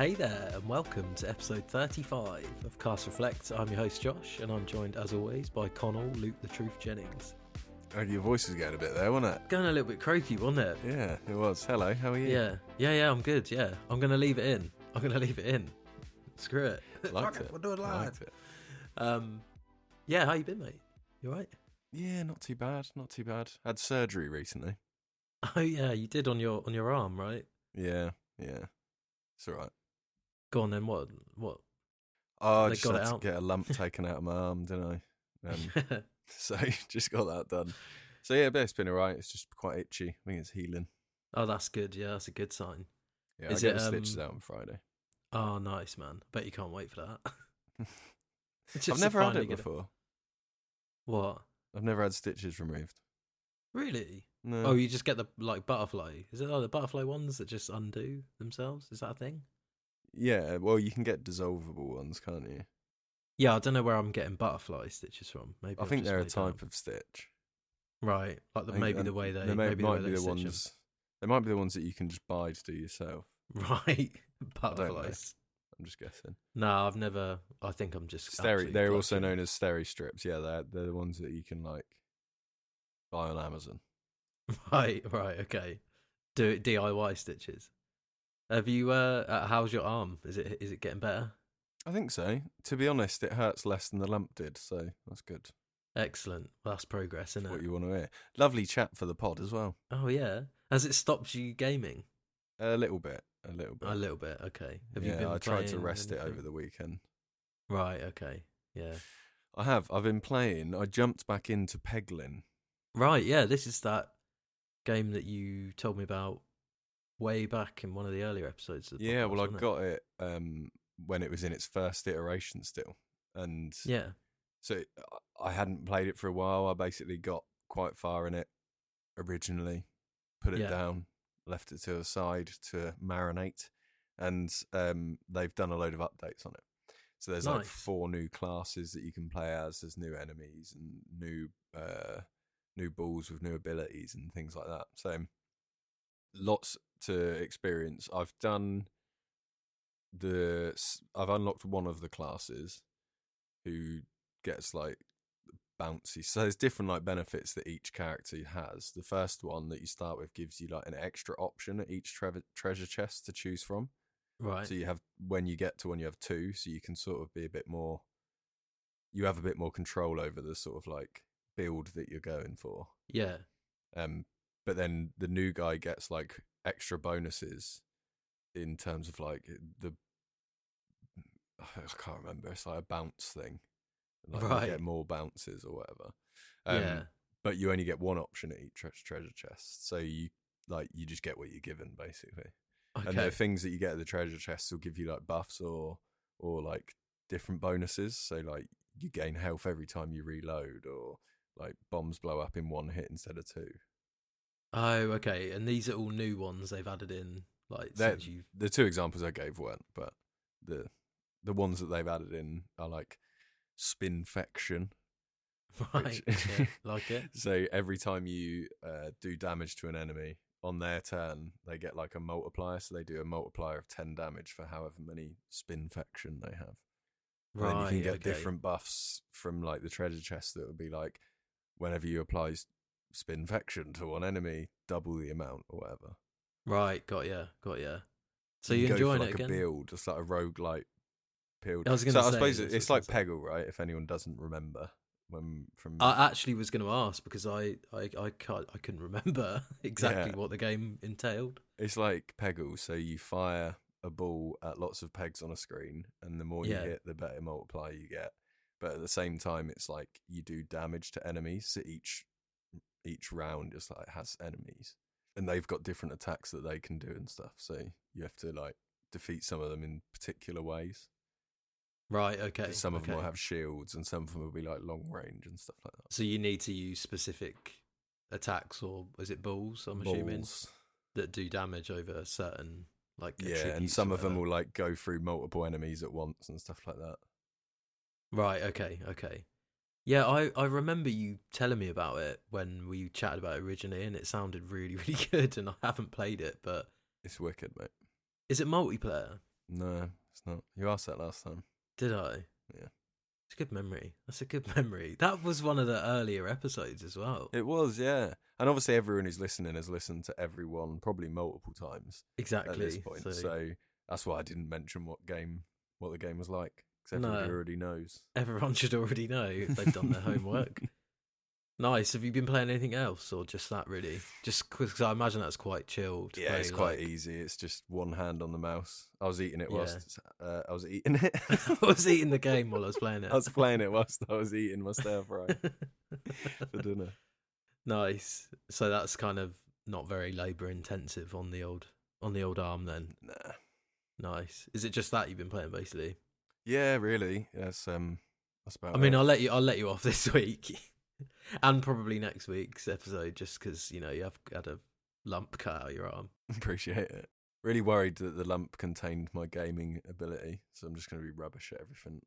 Hey there, and welcome to episode 35 of Cast Reflect. I'm your host Josh, and I'm joined as always by Connell Luke the Truth Jennings. Oh, your voice was getting a bit there, wasn't it? Going a little bit croaky, wasn't it? Yeah, it was. Hello, how are you? Yeah, yeah, yeah. I'm good. Yeah, I'm gonna leave it in. I'm gonna leave it in. Screw it. Liked it. We'll do it live. It. Um, yeah. How you been, mate? You alright? Yeah, not too bad. Not too bad. Had surgery recently. Oh yeah, you did on your on your arm, right? Yeah, yeah. It's all right. Go on then. What? What? Oh, I They just got had to out. get a lump taken out of my arm, didn't I? Um, so just got that done. So yeah, but it's been all right. It's just quite itchy. I think it's healing. oh, that's good. Yeah, that's a good sign. Yeah, Is I get it, the stitches um, out on Friday. Oh, nice man. Bet you can't wait for that. Just I've to never had finally it get before. What? I've never had stitches removed. Really? No. Oh, you just get the like butterfly. Is it oh, the butterfly ones that just undo themselves? Is that a thing? Yeah, well, you can get dissolvable ones, can't you? Yeah, I don't know where I'm getting butterfly stitches from. Maybe I I've think just they're a made that up. type of stitch. right. Like the, I think, maybe the way they they may, maybe might the way be they the stitch 'em. ones. They might be the ones that you can just buy to do yourself. Right, butterflies. I'm just guessing. No, I've never. I think I'm just. Steri- absolutely they're also clutching. known as steri strips. Yeah, they're they're the ones that you can like buy on Amazon. Right, right, okay. Do it DIY stitches. Have you? Uh, uh, how's your arm? Is it is it getting better? I think so. To be honest, it hurts less than the lump did, so that's good. Excellent. Well, that's progress, isn't it? What you want to hear? Lovely chat for the pod as well. Oh yeah. Has it stopped you gaming? A little bit, a little bit. A little bit. Okay. Have yeah, you been? I tried to rest it over the weekend. Right. Okay. Yeah. I have. I've been playing. I jumped back into Peglin. Right. Yeah. This is that game that you told me about way back in one of the earlier episodes. Of the Yeah, podcast, well, I wasn't it? got it um, when it was in its first iteration still, and Yeah. so I- I hadn't played it for a while. I basically got quite far in it originally, put it Yeah. down, left it to the side to marinate, and um, they've done a load of updates on it. So there's like four new classes that you can play as. There's new enemies and new uh, new balls with new abilities and things like that. So lots to experience. I've done the I've unlocked one of the classes who gets like bouncy. So there's different like benefits that each character has. The first one that you start with gives you like an extra option at each tre- treasure chest to choose from. Right. So you have when you get to one, you have two, so you can sort of be a bit more. You have a bit more control over the sort of like build that you're going for. yeah. Um, but then the new guy gets like extra bonuses in terms of like the. I can't remember. It's like a bounce thing. Like Right. you get more bounces or whatever. Um, yeah. But you only get one option at each tre- treasure chest, so you like you just get what you're given basically. And the things that you get at the treasure chests will give you like buffs or or like different bonuses. So like you gain health every time you reload, or like bombs blow up in one hit instead of two. Oh, okay. And these are all new ones they've added in, like They're- since you've. The two examples I gave weren't, but the the ones that they've added in are like spinfection. Right. which- yeah, like it. So every time you uh, do damage to an enemy on their turn, they get like a multiplier. So they do a multiplier of ten damage for however many spinfection they have. And Right. then you can get okay. different buffs from like the treasure chest that would be like whenever you apply s- spinfection to one enemy, double the amount or whatever. Right. Got ya. Got ya. So you you enjoying for it like again? a build, it's like a roguelike build. I was gonna I say, suppose that's it- it's like Peggle, right? If anyone doesn't remember when from I actually was going to ask because I I I can't I couldn't remember exactly Yeah. what the game entailed. It's like Peggle, so you fire a ball at lots of pegs on a screen, and the more Yeah. you hit, the better multiplier you get. But at the same time, it's like you do damage to enemies. So each each round just like has enemies, and they've got different attacks that they can do and stuff. So you have to like defeat some of them in particular ways. Right. Okay. some of them will have shields, and some of them will be like long range and stuff like that. So you need to use specific attacks, or is it balls? I'm assuming that do damage over a certain like Yeah, and some of them will like go through multiple enemies at once and stuff like that. Right. Okay. Okay. Yeah, I, I remember you telling me about it when we chatted about it originally, and it sounded really really good. And I haven't played it, but It's wicked, mate. is it multiplayer? No, it's not. You asked that last time. Did I? Yeah. It's a good memory. That's a good memory. That was one of the earlier episodes as well. It was, yeah. And obviously, everyone who's listening has listened to everyone probably multiple times exactly. at this point. So, So, that's why I didn't mention what game, what the game was like, because everybody No. already knows. everyone should already know if they've done their homework. Nice. Have you been playing anything else, or just that really? Just because I imagine that's quite chilled. Yeah, play, it's quite like- easy. It's just one hand on the mouse. I was eating it Yeah. whilst uh, I was eating it. I was eating the game while I was playing it. I was playing it whilst I was eating my stir fry for dinner. nice. So that's kind of not very labour intensive on the old on the old arm then. Nah. Nice. Is it just that you've been playing basically? Yeah, really. Yes. Um. That's about. I mean, it. I'll let you. I'll let you off this week, and probably next week's episode, just because you know you have had a lump cut out of your arm. appreciate it. Really worried that the lump contained my gaming ability, so I'm just going to be rubbish at everything.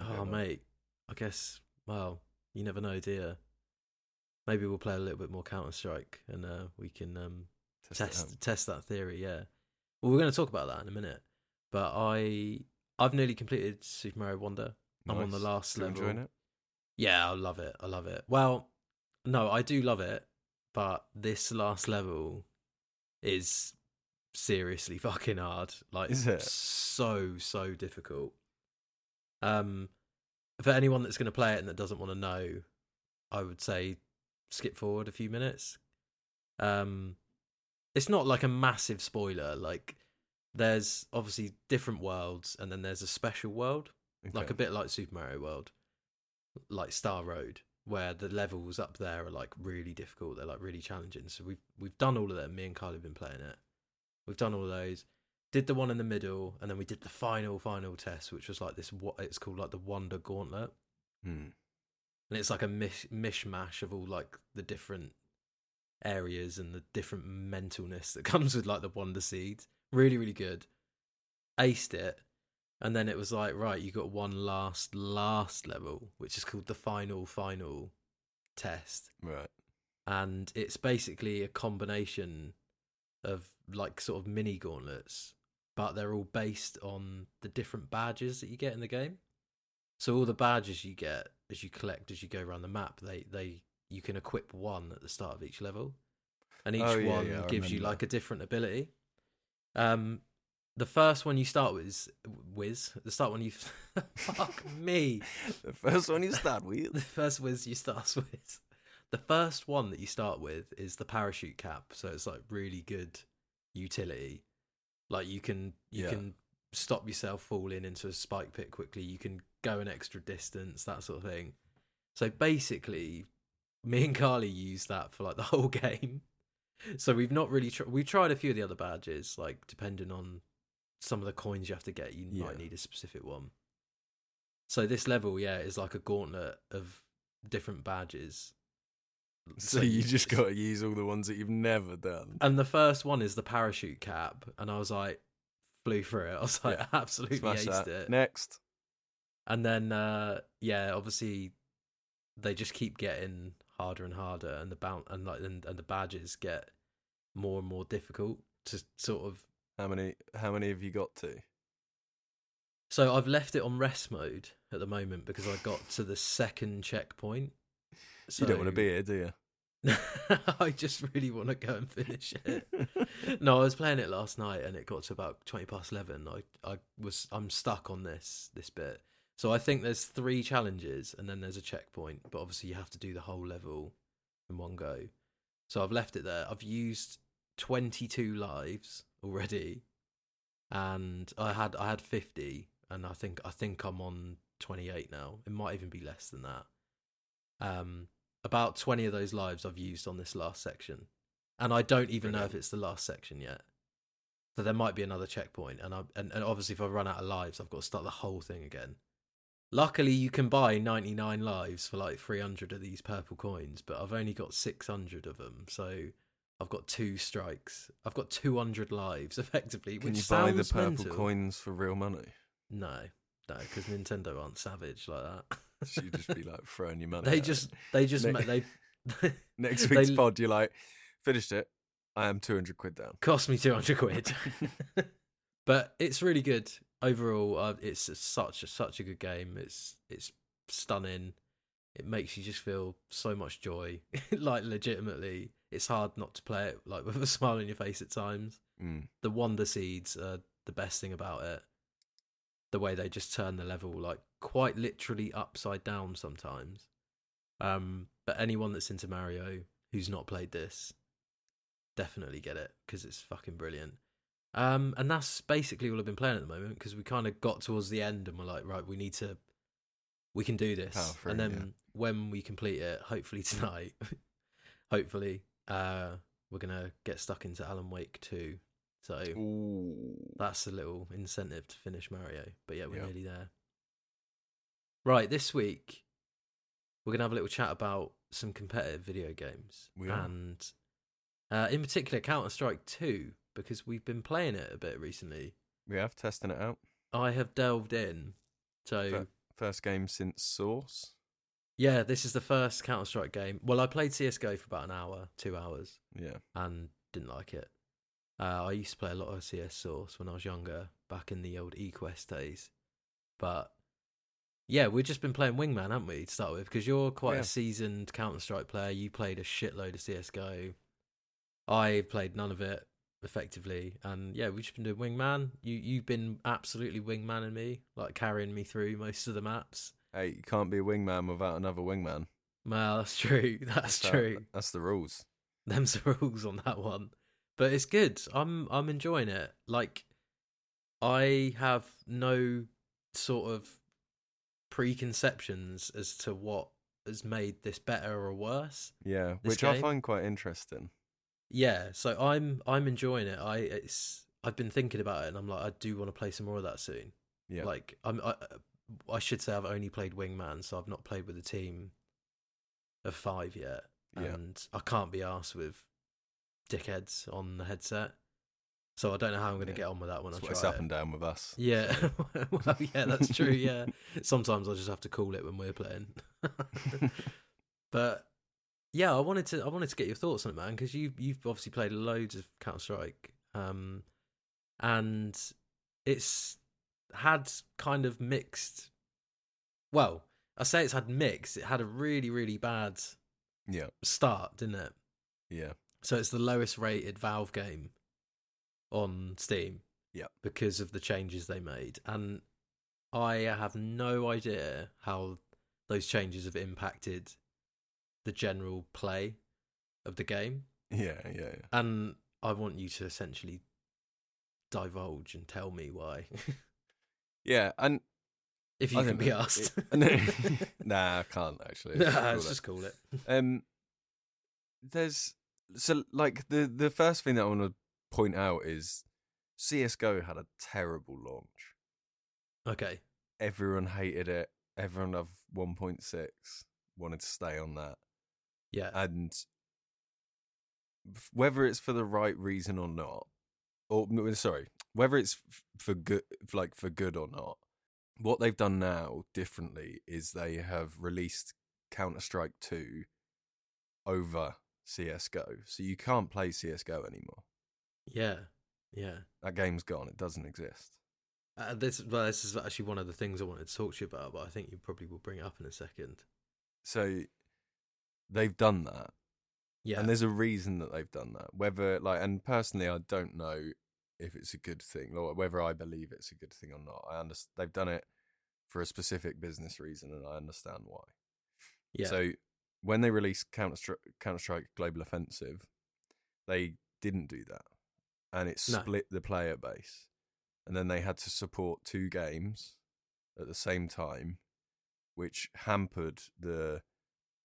Oh, mate. I guess. Well, you never know, dear. Maybe we'll play a little bit more Counter Strike, and uh, we can um, Test test test that theory. Yeah. Well, we're going to talk about that in a minute. But I I've nearly completed Super Mario Wonder. I'm on the Nice. last Still level. enjoying it. Yeah, I love it. I love it. Well, no, I do love it, but this last level is seriously fucking hard. Like Is it? so so difficult. Um for anyone that's going to play it and that doesn't want to know, I would say skip forward a few minutes. Um it's not like a massive spoiler like there's obviously different worlds and then there's a special world like a bit like Super Mario World, like Star Road, where the levels up there are like really difficult. They're like really challenging. So we've we've done all of them. Me and Carly have been playing it. We've done all of those. Did the one in the middle, and then we did the final final test, which was like this. What it's called like the Wonder Gauntlet, Hmm. and it's like a mish, mishmash of all like the different areas and the different mentalness that comes with like the Wonder Seeds. Really really good. Aced it, and then it was like, right, you got one last, last level, which is called the final, final test. Right. And it's basically a combination of like sort of mini gauntlets, but they're all based on the different badges that you get in the game. So all the badges you get as you collect as you go around the map, they, they you can equip one at the start of each level. And each Oh, yeah, one yeah, gives you like a different ability. Um the first one you start with is Wiz. The start one you fuck me. The first one you start with. The first Wiz you start with. The first one that you start with is the parachute cap. So it's like really good utility. Like you can you Yeah. can stop yourself falling into a spike pit quickly. You can go an extra distance, that sort of thing. So basically, me and Carly use that for like the whole game. So we've not really tr- we've tried a few of the other badges, like depending on some of the coins you have to get, you Yeah. might need a specific one. So this level, yeah, is like a gauntlet of different badges. So you just got to use all the ones that you've never done. And the first one is the parachute cap, and I was like, flew through it. I was like, Yeah. absolutely Smash aced that. it. Next. And then, uh, yeah, obviously, they just keep getting harder and harder, and the bounce and like and, and the badges get more and more difficult to sort of. How many? How many have you got to? So I've left it on rest mode at the moment because I got to the second checkpoint. So you don't want to be here, do you? I just really want to go and finish it. no, I was playing it last night and it got to about twenty past eleven. I I was I'm stuck on this this bit. So I think there's three challenges and then there's a checkpoint, but obviously you have to do the whole level in one go. So I've left it there. I've used twenty two lives already, and I had I had fifty, and I think I think I'm on twenty eight now. It might even be less than that. Um, about 20 of those lives I've used on this last section. And I don't even know if it's the last section yet. So there might be another checkpoint. And, I, and, and obviously, if I run out of lives, I've got to start the whole thing again. Luckily, you can buy 99 lives for like 300 of these purple coins, but I've only got 600 of them. So I've got two strikes. I've got 200 lives effectively, Can which you buy the purple mental. coins for real money? No, no, because Nintendo aren't savage like that. So you just be like throwing your money. they just, it. they just, Ne- they, next they- week's pod. You're like, finished it. I am two hundred quid down. Cost me 200 quid. but it's really good overall. Uh, it's such a, such a good game. It's it's stunning. It makes you just feel so much joy. like legitimately, it's hard not to play it like with a smile on your face at times. Mm. The wonder seeds are the best thing about it. The way they just turn the level like quite literally upside down sometimes. Um, but anyone that's into Mario who's not played this, definitely get it because it's fucking brilliant. Um, and that's basically all I've been playing at the moment because we kind of got towards the end and we're like, right, we need to, we can do this. Power through, and then yeah. when we complete it, hopefully tonight, hopefully, uh, we're gonna get stuck into Alan Wake two. So Ooh. that's a little incentive to finish Mario. But yeah, we're Yeah. nearly there. Right, this week we're gonna have a little chat about some competitive video games, We and uh, in particular Counter Strike Two because we've been playing it a bit recently. We have testing it out. I have delved in, so First game since Source. yeah, this is the first Counter Strike game. Well, I played CS:GO for about an hour, two hours, Yeah. and didn't like it. Uh, I used to play a lot of CS Source when I was younger, back in the old eQuest days. But yeah, we've just been playing Wingman, haven't we, to start with? Because you're quite Yeah. a seasoned Counter Strike player. You played a shitload of CSGO. I played none of it effectively. And yeah, we've just been doing Wingman. You, you've been absolutely Wingmanning me, like carrying me through most of the maps. Hey, you can't be a wingman without another wingman. Well, that's true. That's how- true. that's the rules. them's the rules on that one. But it's good. I'm I'm enjoying it. Like I have no sort of preconceptions as to what has made this better or worse. Yeah, which I find quite interesting. Yeah, so I'm I'm enjoying it. I it's I've been thinking about it and I'm like I do want to play some more of that soon. Yeah. Like I'm I, I should say I've only played Wingman, so I've not played with a team of 5 yet. Yeah. and I can't be asked with dickheads on the headset. So I don't know how I'm going to Yeah. get on with that when That's I what's up it. and down with us. Yeah, so. well, yeah, that's true. Yeah, sometimes I just have to call it when we're playing. but yeah, I wanted to I wanted to get your thoughts on it, man, because you you've obviously played loads of Counter Strike, um, and it's had kind of mixed. Well, I say it's had mixed. It had a really really bad yeah, start, didn't it? yeah, So it's the lowest rated Valve game on Steam. Yeah. Because of the changes they made. And I have no idea how those changes have impacted the general play of the game. yeah, yeah, yeah. And I want you to essentially divulge and tell me why. Yeah, and if you I can be asked. It- nah, I can't actually. Nah, Let's call let's it. just call it. Um, there's so like the the first thing that I want to point out is CS:GO had a terrible launch. Okay. Everyone hated it. Everyone of 1.6 wanted to stay on that, Yeah. and whether it's for the right reason or not, or sorry, whether it's for good, like for good or not, what they've done now differently is they have released Counter Strike 2 over CS:GO, so you can't play CS:GO anymore. yeah. Yeah. That game's gone; it doesn't exist. Uh, this well, this is actually one of the things I wanted to talk to you about, but I think you probably will bring it up in a second. So they've done that, Yeah, and there's a reason that they've done that. Whether like, and personally, I don't know if it's a good thing or whether I believe it's a good thing or not. I understand they've done it for a specific business reason, and I understand why. yeah, So when they released Counter Strike Global Offensive, they didn't do that, and it No. split the player base, and then they had to support two games at the same time, which hampered the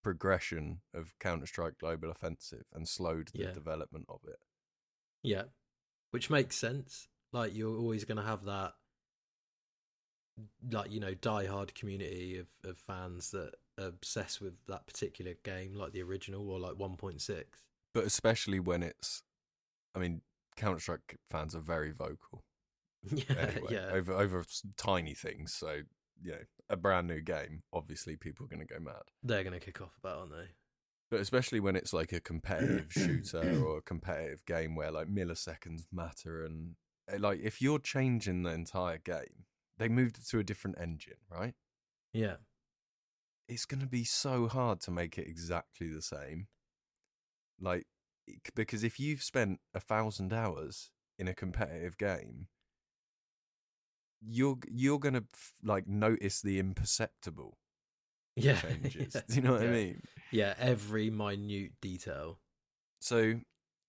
progression of Counter Strike Global Offensive and slowed the Yeah. development of it. yeah, which makes sense. Like you're always going to have that, like you know, die-hard community of of fans that are obsessed with that particular game, like the original or like 1.6. But especially when it's, I mean, Counter Strike fans are very vocal. Yeah, anyway, yeah, over over tiny things. So you know, a brand new game, obviously people are going to go mad. they're going to kick off about, aren't they? But especially when it's like a competitive shooter or a competitive game where like milliseconds matter and uh, like if you're changing the entire game, they moved it to a different engine, right? Yeah. It's going to be so hard to make it exactly the same. Like, because if you've spent a thousand hours in a competitive game, you're you're gonna f- like notice the imperceptible Yeah. changes. yeah, Do you know what I mean? Yeah, every minute detail. So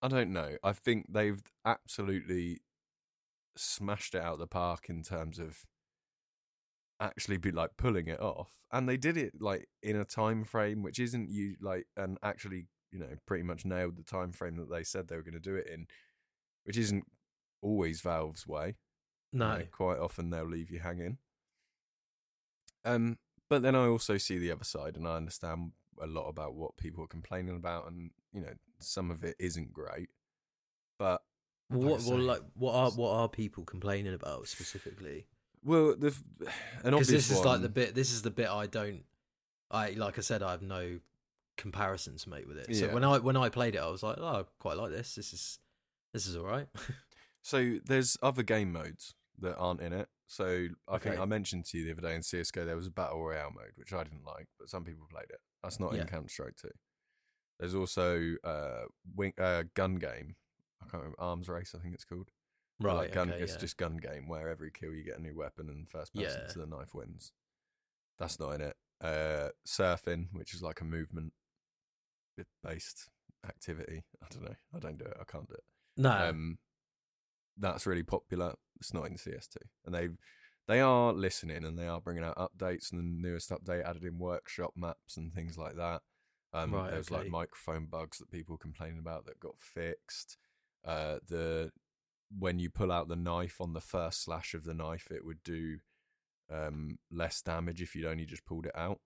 I don't know. I think they've absolutely smashed it out of the park in terms of actually be like pulling it off, and they did it like in a time frame which isn't you like and actually you know pretty much nailed the time frame that they said they were going to do it in, which isn't always Valve's way. You No. know, quite often they'll leave you hanging. Um, but then I also see the other side, and I understand a lot about what people are complaining about, and you know, some of it isn't great. But Well, like I what, well, like, what are what are people complaining about specifically? well, the an Because obvious this is like the bit. This is the bit I don't. I like I said, I have no comparison to make with it. So Yeah. when I when I played it, I was like, oh, I quite like this. This is this is all right. So there's other game modes that aren't in it. So I think I mentioned to you the other day in CS:GO there was a battle royale mode which I didn't like, but some people played it. That's not Yeah. in Counter Strike 2. There's also uh, wing, uh, gun game. I can't remember arms race. I think it's called. Right. like gun, okay, it's yeah. just gun game where every kill you get a new weapon and first person Yeah. to the knife wins. That's not in it. Uh, surfing, which is like a movement based activity. I don't know. I don't do it. I can't do it. no. Um, that's really popular. It's not in CS2, and they they are listening and they are bringing out updates. And the newest update added in workshop maps and things like that. Um, Right, there's like microphone bugs that people complaining about that got fixed. Uh, the when you pull out the knife on the first slash of the knife, it would do um, less damage if you'd only just pulled it out.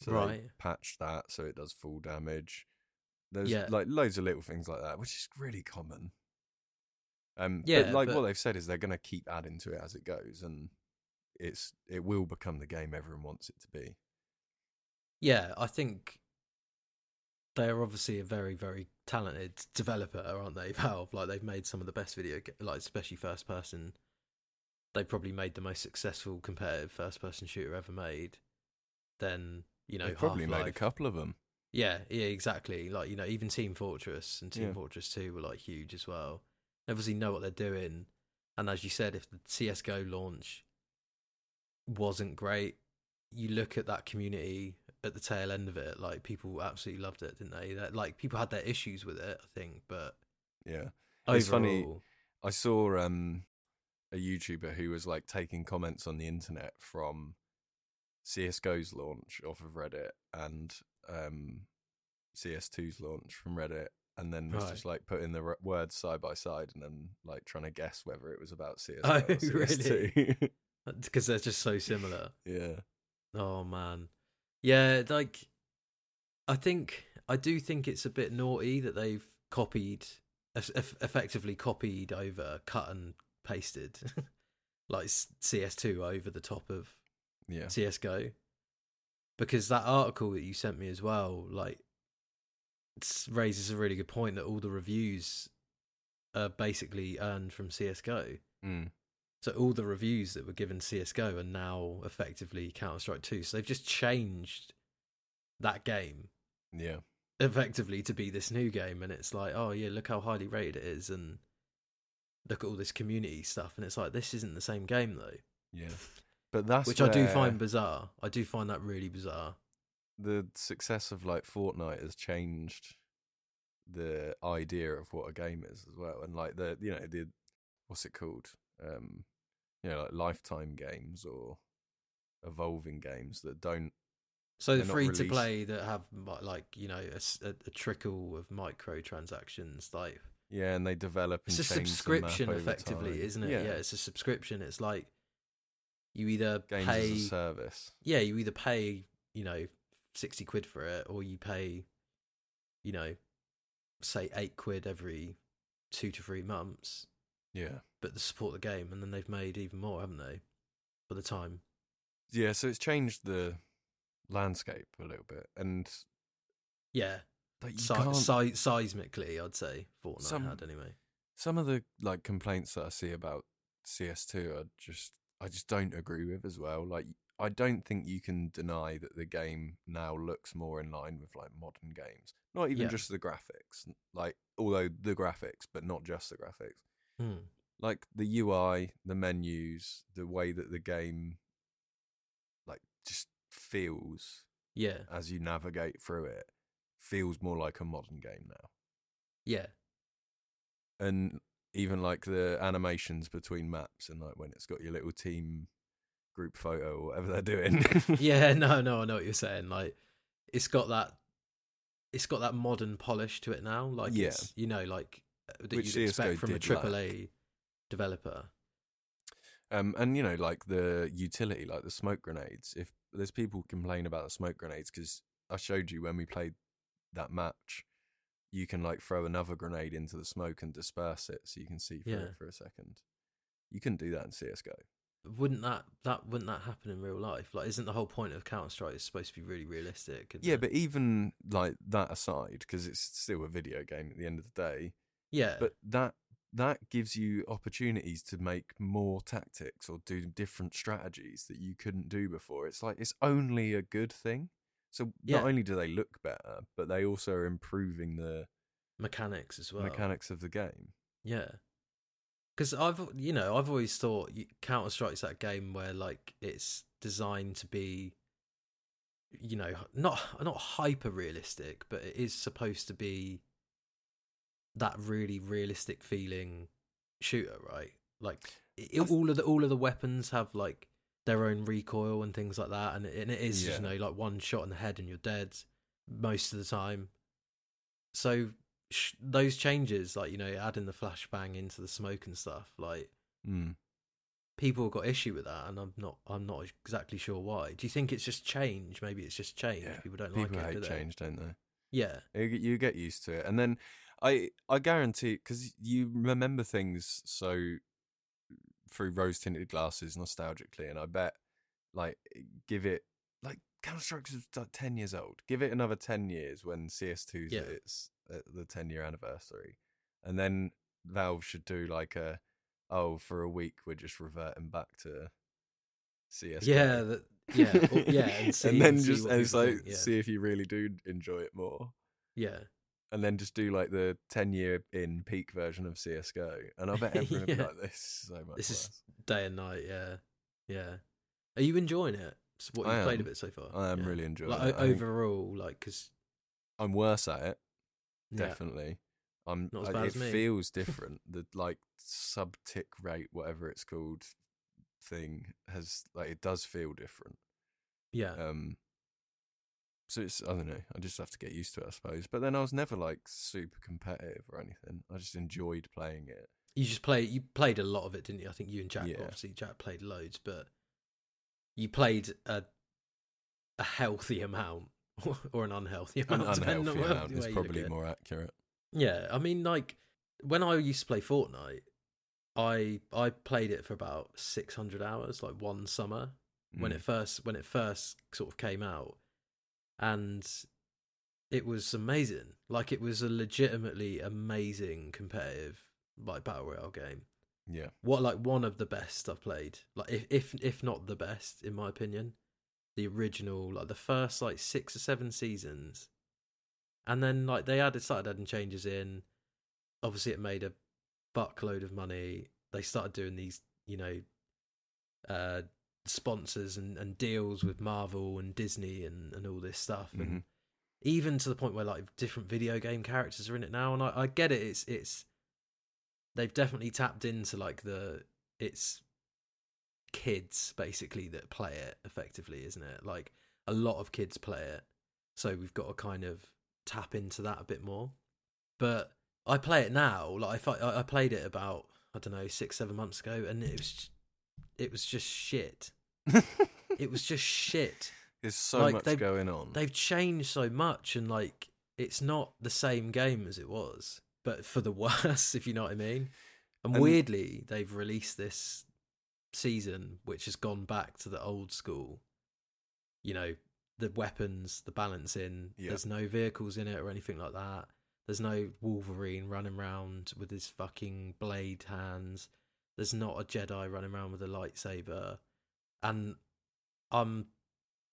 So they Right. patched that so it does full damage. There's Yeah. like loads of little things like that, which is really common. Um, Yeah, but like but- what they've said is they're going to keep adding to it as it goes, and it's it will become the game everyone wants it to be. Yeah, I think they are obviously a very, very talented developer, aren't they? Valve, like they've made some of the best video, ga- like especially first person. They probably made the most successful competitive first person shooter ever made. Then you know, They've probably made a couple of them. Yeah, yeah, exactly. Like you know, even Team Fortress and Team Yeah. Fortress Two were like huge as well. Obviously know what they're doing, and as you said, if the CS:GO launch wasn't great, you look at that community at the tail end of it. Like people absolutely loved it, didn't they? That like people had their issues with it, I think, but Yeah, overall, It's funny, I saw um a YouTuber who was like taking comments on the internet from CS:GO's launch off of Reddit and um CS2's launch from Reddit, and then was just like putting the r- words side by side and then like trying to guess whether it was about CS:GO Oh, CS2. because they're just so similar. yeah, Oh man, yeah. Like, I think I do think it's a bit naughty that they've copied, eff- eff- effectively copied over, cut and pasted, like CS2 over the top of yeah, CS:GO, because that article that you sent me as well, like, raises a really good point that all the reviews are basically earned from CS:GO. mm, So all the reviews that were given CS:GO are now effectively Counter Strike 2. So they've just changed that game yeah, effectively to be this new game, and it's like, oh yeah, look how highly rated it is, and look at all this community stuff, and it's like this isn't the same game though, yeah. But that's which I do find bizarre. I do find that really bizarre. The success of like Fortnite has changed the idea of what a game is as well, and like the you know the what's it called, um, you know like lifetime games or evolving games that don't So the free to play that have like you know a trickle of microtransactions, like yeah, and they develop. It's a change the map subscription effectively, time. isn't it? Yeah, Yeah. it's a subscription. It's like you either games pay, as a service. yeah, you either pay, you know, sixty quid for it, or you pay, you know, say eight quid every two to three months, Yeah, but to support the game, and then they've made even more, haven't they? For the time, yeah. So it's changed the landscape a little bit, and yeah, like, si- si- seismically, I'd say Fortnite Some- had anyway. some of the like complaints that I see about CS2 are just I just don't agree with as well. Like I don't think you can deny that the game now looks more in line with like modern games. Not even Yeah. just the graphics. Like although the graphics, but not just the graphics. Hmm. Like the UI, the menus, the way that the game like just feels Yeah, as you navigate through it feels more like a modern game now. yeah, and even like the animations between maps and like when it's got your little team group photo or whatever they're doing. yeah. No, no, I know what you're saying. Like, it's got that, it's got that modern polish to it now. Like, Yeah. you know, like uh, that Which you'd CS:GO expect from a AAA lack. Developer. um, and you know, like the utility, like the smoke grenades. If there's people complain about the smoke grenades because I showed you when we played that match, you can like throw another grenade into the smoke and disperse it, so you can see through Yeah. it for a second. You couldn't do that in CS:GO. Wouldn't that that wouldn't that happen in real life? Like, isn't the whole point of Counter Strike is supposed to be really realistic? Yeah, it? but even like that aside, because it's still a video game at the end of the day, yeah, but that that gives you opportunities to make more tactics or do different strategies that you couldn't do before it's like it's only a good thing so Yeah. not only do they look better but they also are improving the mechanics as well. mechanics of the game Yeah. Because I've, you know, I've always thought Counter Strike's that game where like it's designed to be, you know, not not hyper realistic, but it is supposed to be that really realistic feeling shooter, right? Like it, all of the all of the weapons have like their own recoil and things like that, and it, and it is Yeah. you know like one shot in the head and you're dead most of the time. So sh- those changes, like you know, adding the flashbang into the smoke and stuff, like mm. people have got issue with that, and I'm not, I'm not exactly sure why. Do you think it's just change? Maybe it's just change. Yeah, People don't people like it. hate do change, don't they Yeah, you, you get used to it and then i i guarantee because you remember things so through rose tinted glasses nostalgically and i bet like give it like counter strike is like 10 years old give it another 10 years when cs2's Yeah. its Uh, the 10 year anniversary and then valve should do like a oh for a week we're just reverting back to cs yeah, that, yeah, or- yeah, and, see, then see just and it's like yeah. see if you really do enjoy it more yeah, and then just do like the 10 year in peak version of CSGO. And I bet everyone would be like, this so much This is- day and night. Yeah, yeah. Are you enjoying it? What you've played of it so far? I am Yeah. really enjoying like it. o- I think overall, like because I'm worse at it, yeah, definitely. I'm, Not as I- bad it as me. feels different. the like sub tick rate, whatever it's called, thing has like it does feel different. yeah, Um, so it's I don't know. I just have to get used to it, I suppose. But then I was never like super competitive or anything. I just enjoyed playing it. you just play. You played a lot of it, didn't you? I think you and Jack. Yeah. Obviously, Jack played loads, but you played a a healthy amount or an unhealthy amount. depending unhealthy amount is way you look probably more accurate. Yeah, I mean, like when I used to play Fortnite, I I played it for about six hundred hours, like one summer when Mm. it first when it first sort of came out, and it was amazing. Like it was a legitimately amazing competitive like battle royale game. Yeah. What like one of the best I've played. Like if if if not the best in my opinion. The original, like the first like six or seven seasons, and then like they added started adding changes in. Obviously, it made a buckload of money. They started doing these, you know, uh, sponsors and, and deals with Marvel and Disney and, and all this stuff, and Mhm. even to the point where like different video game characters are in it now. And I, I get it. It's it's they've definitely tapped into like the it's kids basically that play it effectively, isn't it? Like a lot of kids play it, so we've got to kind of tap into that a bit more. But I play it now. Like I, I played it about I don't know six seven months ago, and it was it was just shit. It was just shit. There's so Like, much going on. They've changed so much, and like it's not the same game as it was, but for the worse, if you know what I mean. And, And- weirdly, they've released this season which has gone back to the old school. You know, the weapons, the balancing. Yeah. There's no vehicles in it or anything like that. There's no Wolverine running around with his fucking blade hands. There's not a Jedi running around with a lightsaber. And I'm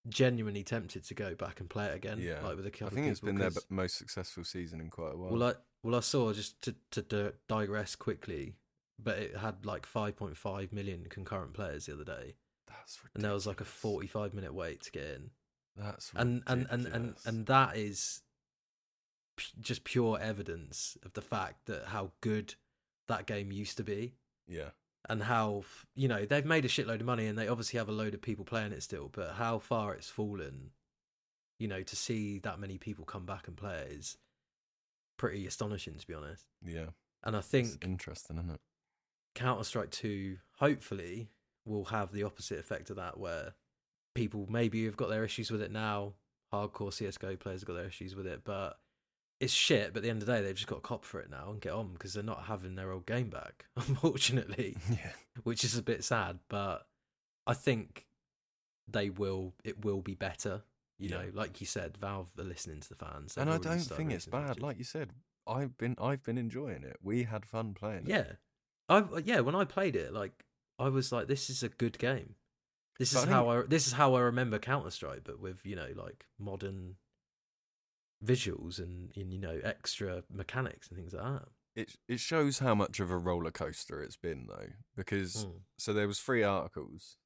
genuinely tempted to go back and play it again. Yeah. like with a I couple think of it's been their most successful season in quite a while. well, I well I saw just to to digress quickly, but it had like 5.5 million concurrent players the other day, That's ridiculous. and there was like a 45 minute wait to get in, That's and and and and and that is p- just pure evidence of the fact that how good that game used to be, yeah, and how f- you know they've made a shitload of money, and they obviously have a load of people playing it still, but how far it's fallen, you know, to see that many people come back and play it is pretty astonishing to be honest. yeah. And I It's think interesting, isn't it? Counter Strike 2 hopefully will have the opposite effect of that, where people maybe have got their issues with it now. Hardcore CSGO players have got their issues with it, but it's shit. But at the end of the day, they've just got to cop for it now and get on because they're not having their old game back, unfortunately, yeah, which is a bit sad. But I think they will, it will be better. You Yeah. know, like you said, Valve are listening to the fans. and I don't think it's bad. Like you said, I've been I've been enjoying it. We had fun playing it. Yeah, I yeah. When I played it, like I was like, this is a good game. This But is I how I this is how I remember Counter Strike, but with you know like modern visuals and, and you know extra mechanics and things like that. It it shows how much of a roller coaster it's been though, because Mm. so there was three articles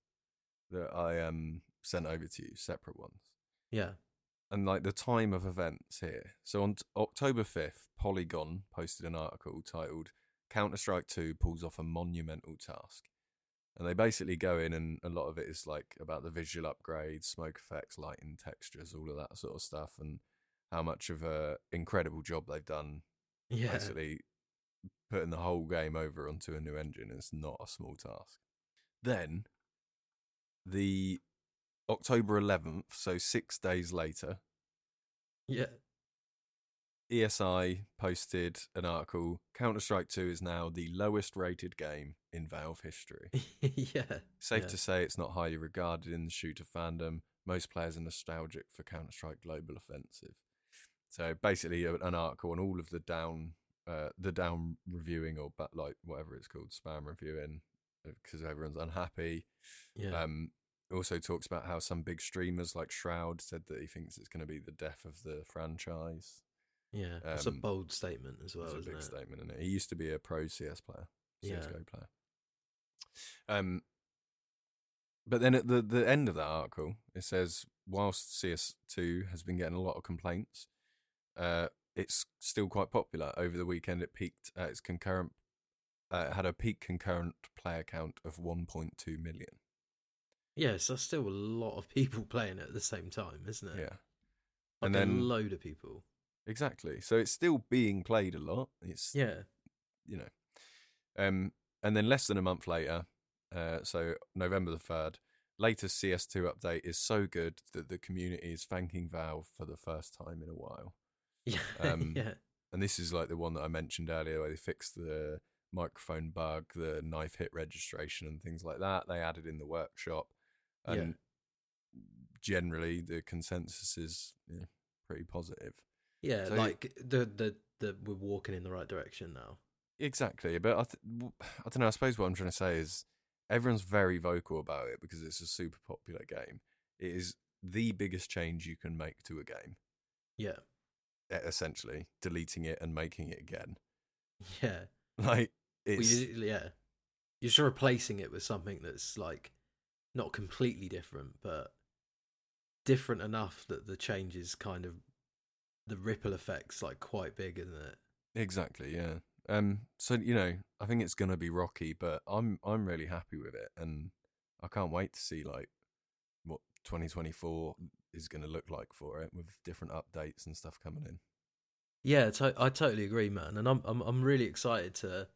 that I um sent over to you, separate ones. Yeah, and like the time of events here. So on t- October 5th, Polygon posted an article titled Counter Strike 2 pulls off a monumental task. And they basically go in, and a lot of it is like about the visual upgrades, smoke effects, lighting, textures, all of that sort of stuff, and how much of a incredible job they've done. yeah, Basically, putting the whole game over onto a new engine is not a small task. Then, the October 11th, so six days later, yeah, ESI posted an article Counter Strike 2 is now the lowest rated game in Valve history. yeah, Safe Yeah. to say it's not highly regarded in the shooter fandom. Most players are nostalgic for Counter Strike Global Offensive. So basically, an article on all of the down, uh, the down reviewing or but like whatever it's called, spam reviewing, because everyone's unhappy. yeah. Um, also talks about how some big streamers like Shroud said that he thinks it's going to be the death of the franchise. Yeah. That's a um, bold statement as well, That's a big it? statement, isn't it? He used to be a pro CS player, Yeah. CS:GO player. Um, but then at the the end of that article, it says whilst CS2 has been getting a lot of complaints, uh, it's still quite popular. Over the weekend, it peaked at its concurrent, uh, had a peak concurrent player count of 1.2 million. Yes, there's still a lot of people playing it at the same time, isn't it? Yeah, like and a load of people. Exactly. So it's still being played a lot. It's Yeah, you know. Um, and then less than a month later, uh, so November the 3rd, latest CS2 update is so good that the community is thanking Valve for the first time in a while. yeah, Um, yeah, And this is like the one that I mentioned earlier where they fixed the microphone bug, the knife hit registration, and things like that. They added in the workshop. Yeah. And generally, the consensus is know, pretty positive. Yeah. So- like the the the we're walking in the right direction now. Exactly, but I, th- I don't know. I suppose what I'm trying to say is everyone's very vocal about it because it's a super popular game. It is the biggest change you can make to a game, Yeah, essentially deleting it and making it again. yeah. Like Well, it's you- yeah, you're just replacing it with something that's like not completely different, but different enough that the changes kind of the ripple effects like quite big, isn't it? exactly yeah. Um, so you know, I think it's gonna be rocky, but I'm I'm really happy with it, and I can't wait to see like what 2024 is gonna look like for it with different updates and stuff coming in. Yeah, to- I totally agree, man, and I'm I'm I'm really excited to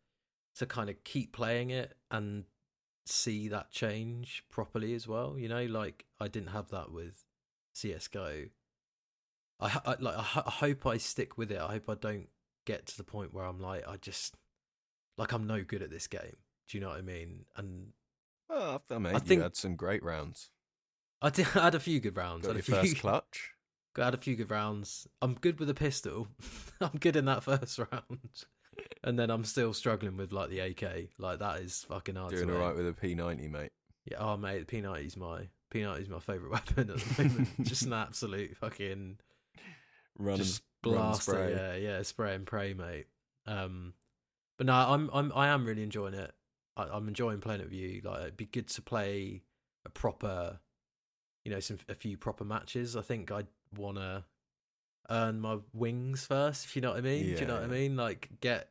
to kind of keep playing it and see that change properly as well. You know, like I didn't have that with CS:GO. I, I like I, I hope I stick with it. I hope I don't get to the point where I'm like I just like I'm no good at this game. Do you know what I mean? And Well, I, mean, I you think- had some great rounds. I did I had a few good rounds. Got had your a few, first clutch. Got had a few good rounds. I'm good with a pistol. I'm good in that first round, and then I'm still struggling with like the AK. Like that is fucking hard. Doing all right with a P90, mate. Yeah, oh mate, the P90's my P90's my favorite weapon at the moment. just an absolute fucking Run just and, run and blast spray. it. Yeah, yeah, spray and pray, mate. Um, but no, I'm I'm I am really enjoying it. I, I'm enjoying playing it with you. Like it'd be good to play a proper, you know, some a few proper matches. I think I'd want to earn my wings first. If you know what I mean. Do you know what I mean? Like get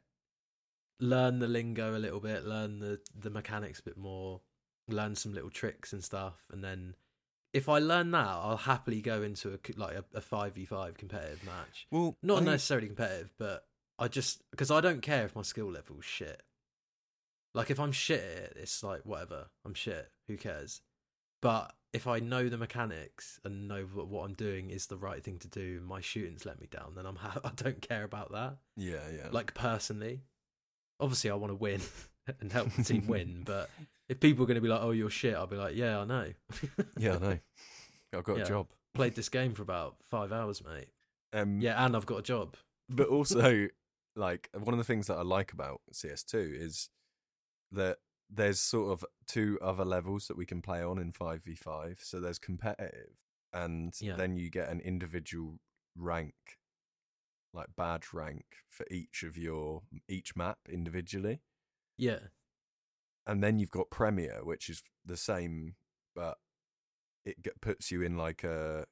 learn the lingo a little bit, learn the the mechanics a bit more, learn some little tricks and stuff, and then. If I learn that, I'll happily go into a like a five v five competitive match. Well, Not I- necessarily competitive, but I just because I don't care if my skill level's shit. Like if I'm shit at it, it's like whatever. I'm shit. Who cares? But if I know the mechanics and know what, what I'm doing is the right thing to do, my shooting's let me down, then I'm ha- I don't care about that. Yeah, yeah. Like personally, obviously I want to win and help the team win, but if people are going to be like, "Oh, you're shit," I'll be like, "Yeah, I know." yeah, I know. I've got Yeah. a job. Played this game for about five hours, mate. Um, Yeah, and I've got a job. but also like one of the things that I like about CS2 is that there's sort of two other levels that we can play on in 5v5. So there's competitive and Yeah. then you get an individual rank like badge rank for each of your each map individually. Yeah, And then you've got premier which is the same but it g- puts you in like a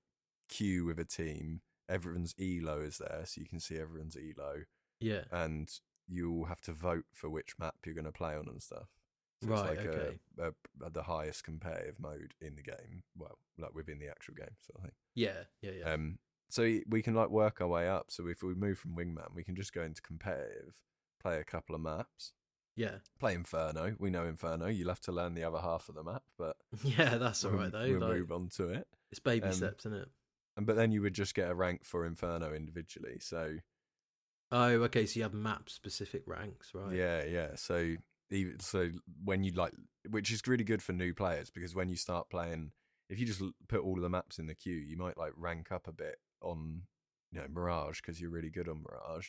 queue with a team. Everyone's elo is there so you can see everyone's elo yeah, and you'll have to vote for which map you're going to play on and stuff. So Right, it's like okay. a, a- the highest competitive mode in the game. Well, like within the actual game, sort of thing. yeah, yeah, yeah. Um, so we can like work our way up. So if we move from wingman, we can just go into competitive, play a couple of maps, yeah, play Inferno. We know Inferno. You'll have to learn the other half of the map, but yeah. That's all right though. we'll like, move on to it. It's baby Um, steps, isn't it? And but then you would just get a rank for Inferno individually. So Oh, okay. So you have map specific ranks, right? Yeah, yeah. So even so, when you like, which is really good for new players because when you start playing, if you just put all of the maps in the queue, you might like rank up a bit on, you know, Mirage because you're really good on Mirage,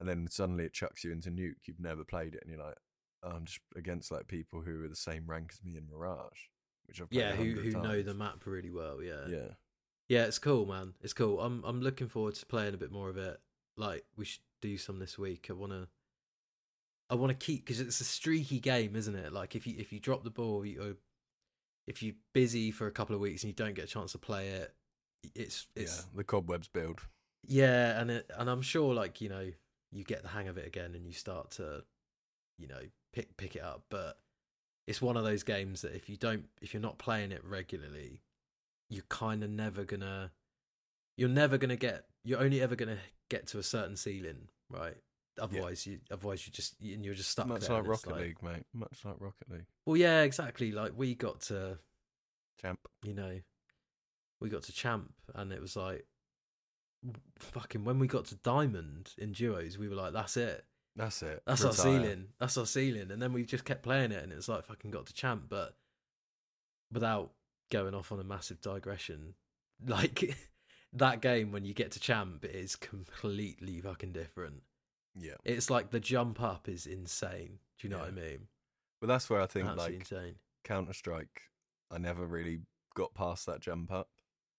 and then suddenly it chucks you into Nuke. You've never played it, and you're like, I'm just against like people who are the same rank as me in Mirage, which I've Yeah, who who know the map really well. Yeah. Yeah, Yeah, it's cool, man. It's cool. I'm I'm looking forward to playing a bit more of it. Like we should do some this week. I wanna. I want to keep because it's a streaky game, isn't it? Like if you if you drop the ball, you, or if you're busy for a couple of weeks and you don't get a chance to play it, it's it's yeah. The cobwebs build. Yeah, and it, and I'm sure like you know you get the hang of it again and you start to, you know, pick pick it up. But it's one of those games that if you don't if you're not playing it regularly, you're kind of never gonna you're never gonna get you're only ever gonna get to a certain ceiling, right? Otherwise, you otherwise you just and you're just stuck. Much like Rocket League, mate. Much like Rocket League. Well, yeah, exactly. Like we got to Champ. you know, we got to champ, and it was like, fucking, when we got to diamond in duos, we were like, that's it, That's it. that's our ceiling, that's our ceiling, and then we just kept playing it, and it's like fucking got to champ, but without going off on a massive digression, like that game when you get to champ, it is completely fucking different. Yeah. It's like the jump up is insane. Do you know what I mean? But that's where I think Absolutely like insane. Counter Strike, I never really got past that jump up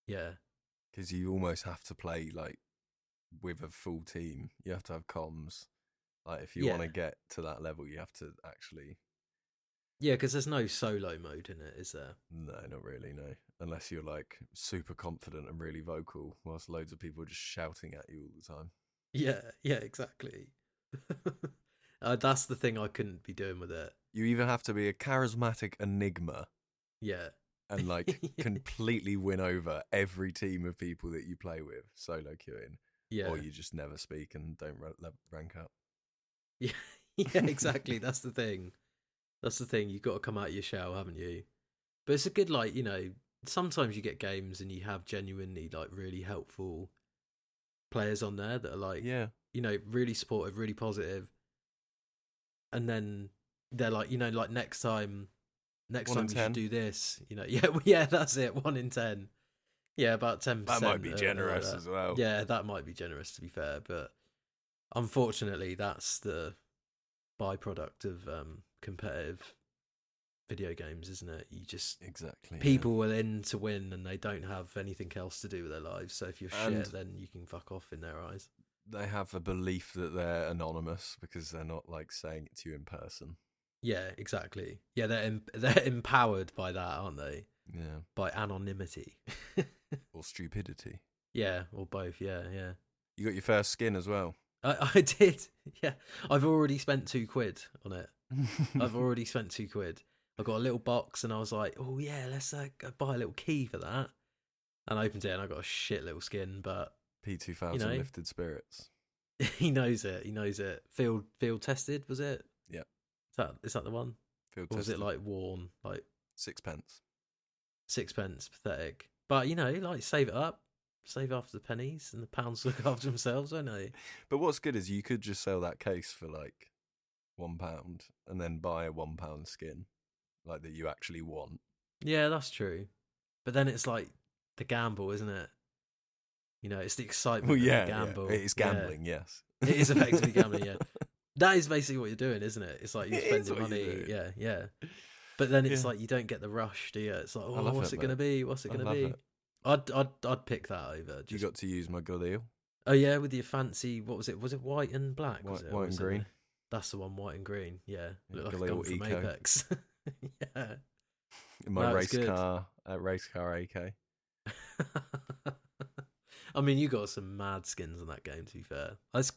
Yeah, because you almost have to play like with a full team. You have to have comms. Like if you want to get to that level, you have to actually. yeah, because there's no solo mode in it, is there? No, not really. No, unless you're like super confident and really vocal, whilst loads of people are just shouting at you all the time. Yeah, yeah, exactly. uh, that's the thing I couldn't be doing with it. You either have to be a charismatic enigma Yeah, and like completely win over every team of people that you play with solo queuing, yeah, or you just never speak and don't rank up. yeah, yeah, exactly. That's the thing. That's the thing. You've got to come out of your shell, haven't you? But it's a good, like, you know, sometimes you get games and you have genuinely, like, really helpful players on there that are, like, Yeah, you know, really supportive, really positive. And then they're like, you know, like next time, next One time we 10. should do this. You know, yeah, well, yeah, that's it. One in ten. Yeah, about ten That might be generous as well. Yeah, that might be generous to be fair, but unfortunately, that's the byproduct of um, competitive video games, isn't it? You just exactly. yeah. people are in to win, and they don't have anything else to do with their lives. So if you're And- shit, then you can fuck off in their eyes. they have a belief that they're anonymous because they're not like saying it to you in person. Yeah, exactly. Yeah, they're em- they're empowered by that, aren't they? Yeah, By anonymity. or stupidity. yeah, or both. Yeah, yeah. You got your first skin as well. I, I did. Yeah, I've already spent two quid on it. I've already spent two quid. I got a little box, and I was like, "Oh yeah, let's uh, buy a little key for that." And I opened it, and I got a shit little skin. But P two thousand lifted spirits. he knows it. He knows it. Field field tested was it? Yeah. Is that is that the one? Field Or was it like worn, like sixpence? sixpence, pathetic? But you know, like save it up, save after the pennies, and the pounds look after themselves, don't they? But what's good is you could just sell that case for like one pound and then buy a one pound skin, like that you actually want. Yeah, that's true. But then it's like the gamble, isn't it? You know, it's the excitement Well, of yeah, the gamble. yeah. it is Yeah. gambling. Yes, It is effectively gambling, yeah. That is basically what you're doing, isn't it? It's like you're It spending money. Yeah, yeah. But then it's Yeah. like you don't get the rush, do you? It's like, oh, what's it, it, going to be? What's it going to be? it. I'd, I'd, I'd pick that over. You got to use my Galil. oh yeah, with your fancy. What was it? Was it white and black? was White- it? White and was it- green. That's the one, white and green. Yeah, Yeah, look like a from Eco. Apex. yeah. in my No, race good. car, uh, race car AK. I mean, you got some mad skins in that game. To be fair, That's-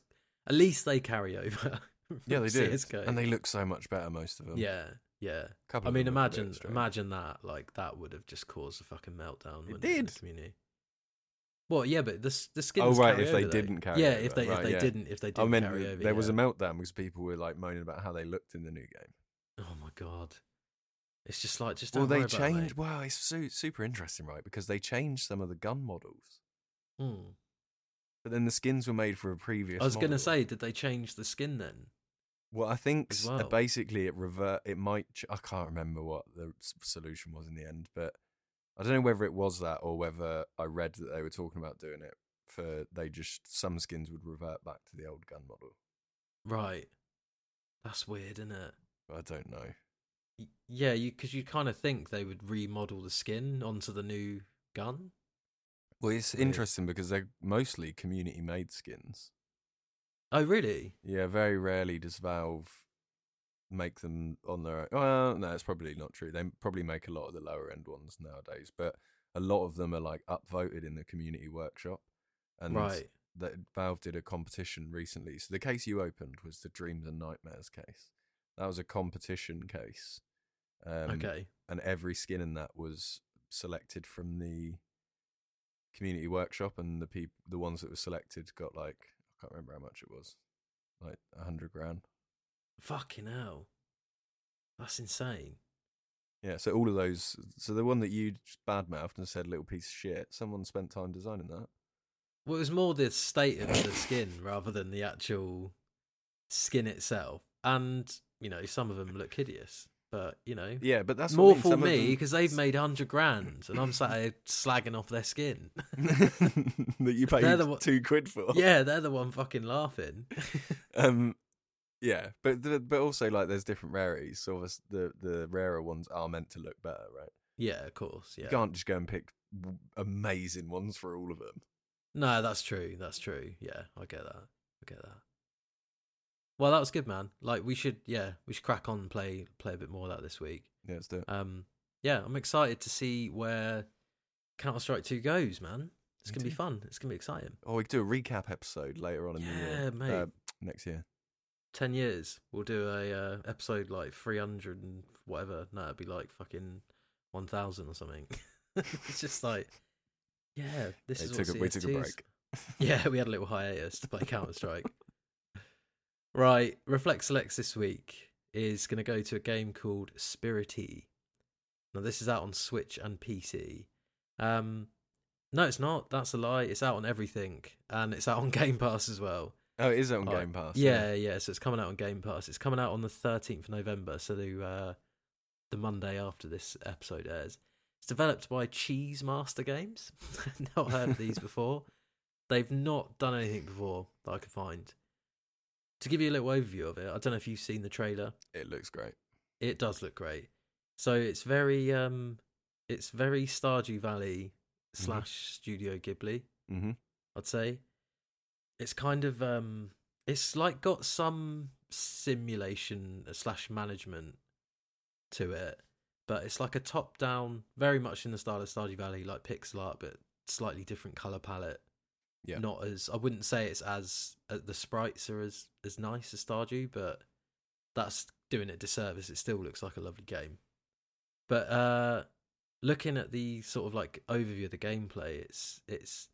at least they carry over. Yeah, they do, CS:GO. and they look so much better. Most of them. Yeah, yeah. Couple I mean, them look a bit imagine, imagine that. Like that would have just caused a fucking meltdown. It did. the community. Well, yeah, but the the skins. Oh, right, if they over, didn't carry Yeah, over, if they right, if they yeah. didn't if they I didn't mean, carry over. there was a meltdown because people were like moaning about how they looked in the new game. Oh my god, it's just like just Well, they about it, changed. Wow, it's su- super interesting, right? Because they changed some of the gun models, Hmm. but then the skins were made for a previous. I was going to say, did they change the skin then? Well, I think uh, well. basically it revert. It might. ch- I can't remember what the solution was in the end, but I don't know whether it was that or whether I read that they were talking about doing it for they just some skins would revert back to the old gun model. Right. That's weird, isn't it? I don't know. Y- Yeah, you because you kind of think they would remodel the skin onto the new gun. Well, it's interesting because they're mostly community made skins. Oh, really? Yeah, very rarely does Valve make them on their own. Well, no, it's probably not true. They probably make a lot of the lower end ones nowadays, but a lot of them are like upvoted in the community workshop. And right. that Valve did a competition recently. So the case you opened was the Dreams and Nightmares case. That was a competition case. Um, okay. and every skin in that was selected from the community workshop and the people the ones that were selected got like can't remember how much it was. Like a hundred grand. Fucking hell. That's insane. Yeah, so all of those so the one that you just badmouthed and said little piece of shit, someone spent time designing that. Well, it was more the state of the skin rather than the actual skin itself. And, you know, some of them look hideous. But, you know, Yeah, but that's what I more mean, for some me them- because they've made 100 grand and I'm sat here slagging off their skin. that you paid the one- two quid for. yeah, they're the one fucking laughing. Um, yeah, but the, but also like there's different rarities. So the the rarer ones are meant to look better, right? yeah, of course. Yeah. You can't just go and pick w- amazing ones for all of them. No, that's true. That's true. Yeah, I get that. I get that. Well, that was good, man. Like we should, yeah, we should crack on and play play a bit more of that this week. Yeah, let's do it. Um, yeah, I'm excited to see where Counter Strike Two goes, man. It's Me gonna be fun. It's gonna be exciting. Oh, we could do a recap episode later on in the year. Yeah, year. mate. Uh, next year. Ten years, we'll do a uh, episode like 300 and whatever. No, it'd be like fucking 1,000 or something. it's just like, yeah, this Hey, is took what a- we took a break. Yeah, we had a little hiatus to play Counter Strike. Right, Reflect Selects this week is going to go to a game called Spirittea. Now, this is out on Switch and PC. Um, no, it's not. That's a lie. It's out on everything, and it's out on Game Pass as well. Oh, it is on Oh, Game Pass. Yeah, yeah. So it's coming out on Game Pass. It's coming out on the thirteenth of November. So the uh, the Monday after this episode airs. It's developed by Cheesemaster Games. not heard of these before. They've not done anything before that I could find. To give you a little overview of it, I don't know if you've seen the trailer. It looks great. It does look great. So it's very um it's very Stardew Valley slash Studio Ghibli, Mm-hmm. I'd say. It's kind of um it's like got some simulation slash management to it, but it's like a top down, very much in the style of Stardew Valley, like pixel art, but slightly different color palette. Yeah. Not as I wouldn't say it's as uh, the sprites are as as nice as Stardew, but that's doing it disservice. It still looks like a lovely game. But uh looking at the sort of like overview of the gameplay, it's it's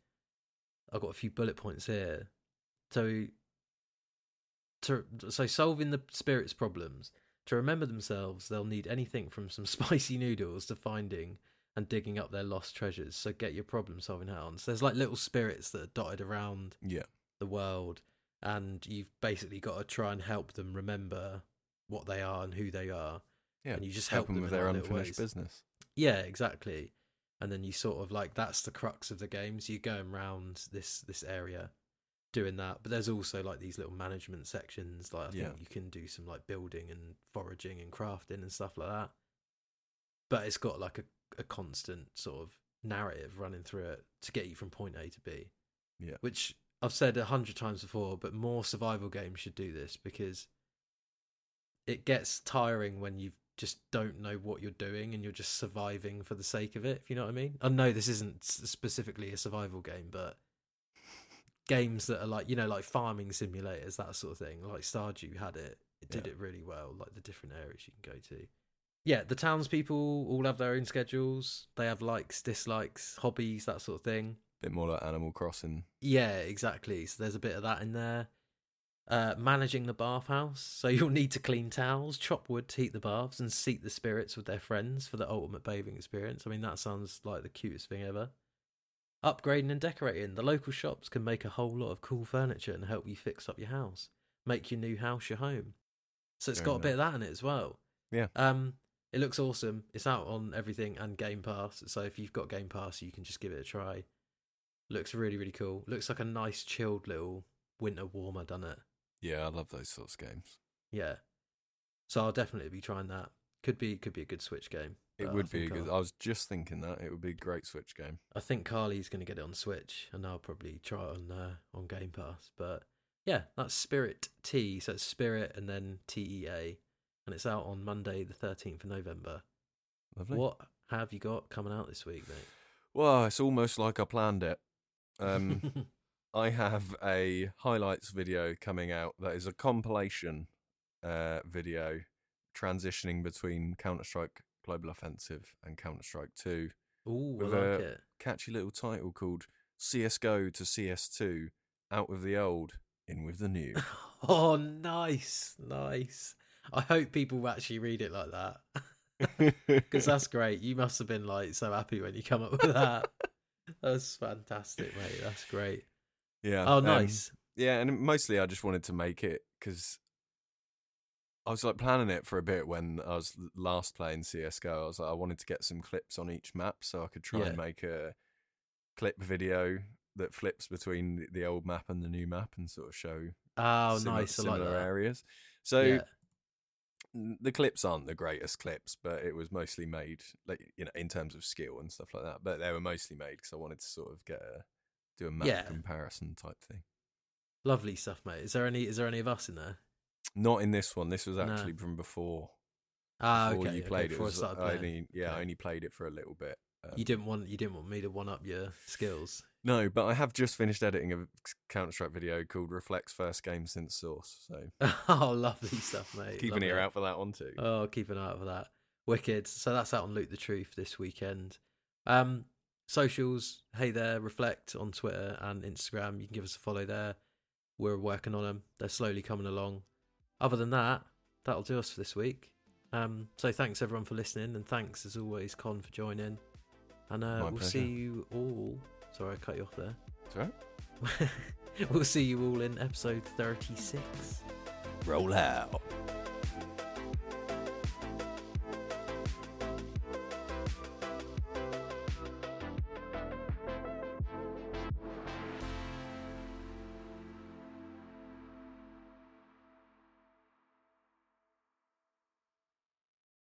I've got a few bullet points here. So to so solving the spirits problems, to remember themselves, they'll need anything from some spicy noodles to finding and digging up their lost treasures. So get your problem solving hounds. There's like little spirits that are dotted around Yeah. the world and you've basically got to try and help them remember what they are and who they are. Yeah. And you just help help them with in their unfinished business. Yeah, exactly. And then you sort of like that's the crux of the games. You're going around this this area doing that. But there's also like these little management sections. Like I think Yeah. you can do some like building and foraging and crafting and stuff like that. But it's got like a, a constant sort of narrative running through it to get you from point A to B. Yeah. Which I've said a hundred times before, but more survival games should do this because it gets tiring when you just don't know what you're doing and you're just surviving for the sake of it. If you know what I mean. I know this isn't specifically a survival game, but games that are like you know like farming simulators, that sort of thing. Like Stardew had it. It did Yeah. it really well. Like the different areas you can go to. Yeah, the townspeople all have their own schedules. They have likes, dislikes, hobbies, that sort of thing. bit more like Animal Crossing. Yeah, exactly. So there's a bit of that in there. Uh, managing the bathhouse. So you'll need to clean towels, chop wood to heat the baths, and seat the spirits with their friends for the ultimate bathing experience. I mean, that sounds like the cutest thing ever. Upgrading and decorating. The local shops can make a whole lot of cool furniture and help you fix up your house. Make your new house your home. So it's Very got a bit of that in it as well. Yeah. Um, it looks awesome. It's out on everything and Game Pass. So if you've got Game Pass, you can just give it a try. Looks really, really cool. Looks like a nice, chilled little winter warmer, doesn't it? Yeah, I love those sorts of games. Yeah. So I'll definitely be trying that. Could be, could be a good Switch game. It would be think good. I'll- I was just thinking that it would be a great Switch game. I think Carly's going to get it on Switch, and I'll probably try it on uh, on Game Pass. But yeah, that's Spirit T. So it's Spirit and then T E A, and it's out on Monday, the thirteenth of November. Lovely. What have you got coming out this week, mate? Well, it's almost like I planned it. Um, I have a highlights video coming out that is a compilation uh, video transitioning between Counter Strike Global Offensive and Counter Strike 2. Ooh, I with like a- it. Catchy little title called CSGO to CS2 Out with the Old, In with the New. Oh, nice, nice. I hope people actually read it like that because that's great. You must have been like so happy when you come up with that. That's fantastic, mate. That's great. yeah. Oh, um, nice. Yeah, and mostly I just wanted to make it because I was like planning it for a bit when I was last playing CS:GO. I was like, I wanted to get some clips on each map so I could try and make a clip video that flips between the- old map and the new map and sort of show Oh, similar, nice. I like similar areas. So yeah. The clips aren't the greatest clips, but it was mostly made like you know in terms of skill and stuff like that. But they were mostly made because I wanted to sort of get a do a map Yeah. comparison type thing. Lovely stuff, mate. Is there any? Is there any of us in there? Not in this one. This was No. actually from before. Ah, before okay. you okay, played it. before I was, started I playing. only, yeah, I only played it for a little bit. Um, You didn't want you didn't want me to one up your skills. No, but I have just finished editing a Counter Strike video called "Reflects First Game Since Source." So oh, lovely stuff, mate. keep Love an ear out for that one too. Oh, keep an eye out for that. Wicked. So that's out on Loot the Truth this weekend. Um, socials, hey there, reflect on Twitter and Instagram. You can give us a follow there. We're working on them. They're slowly coming along. Other than that, that'll do us for this week. Um, so thanks everyone for listening, and thanks as always, Con, for joining. And uh, My we'll pleasure. see you all. Sorry, I cut you off there. That's right. we'll see you all in episode 36. Roll out.